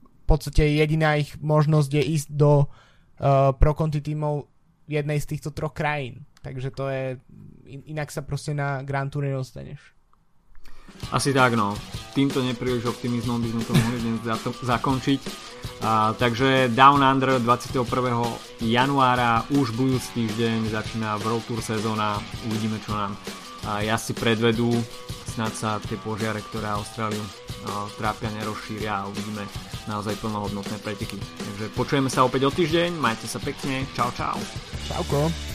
v podstate jediná ich možnosť je ísť do uh, pro Conti tímov jednej z týchto troch krajín. Takže to je, inak sa proste na Grand Tour nedostaneš. Asi tak, no. Týmto nepríliš optimizmom by sme to mohli dnes zakončiť. Takže Down Under 21. januára už budúci týždeň začína World Tour sezóna. Uvidíme, čo nám a, si predvedú. Snad sa tie požiare, ktoré Austráliu a, trápia, nerozšíria a uvidíme naozaj plnohodnotné preteky. Takže počujeme sa opäť o týždeň, majte sa pekne, čau čau. Čauko.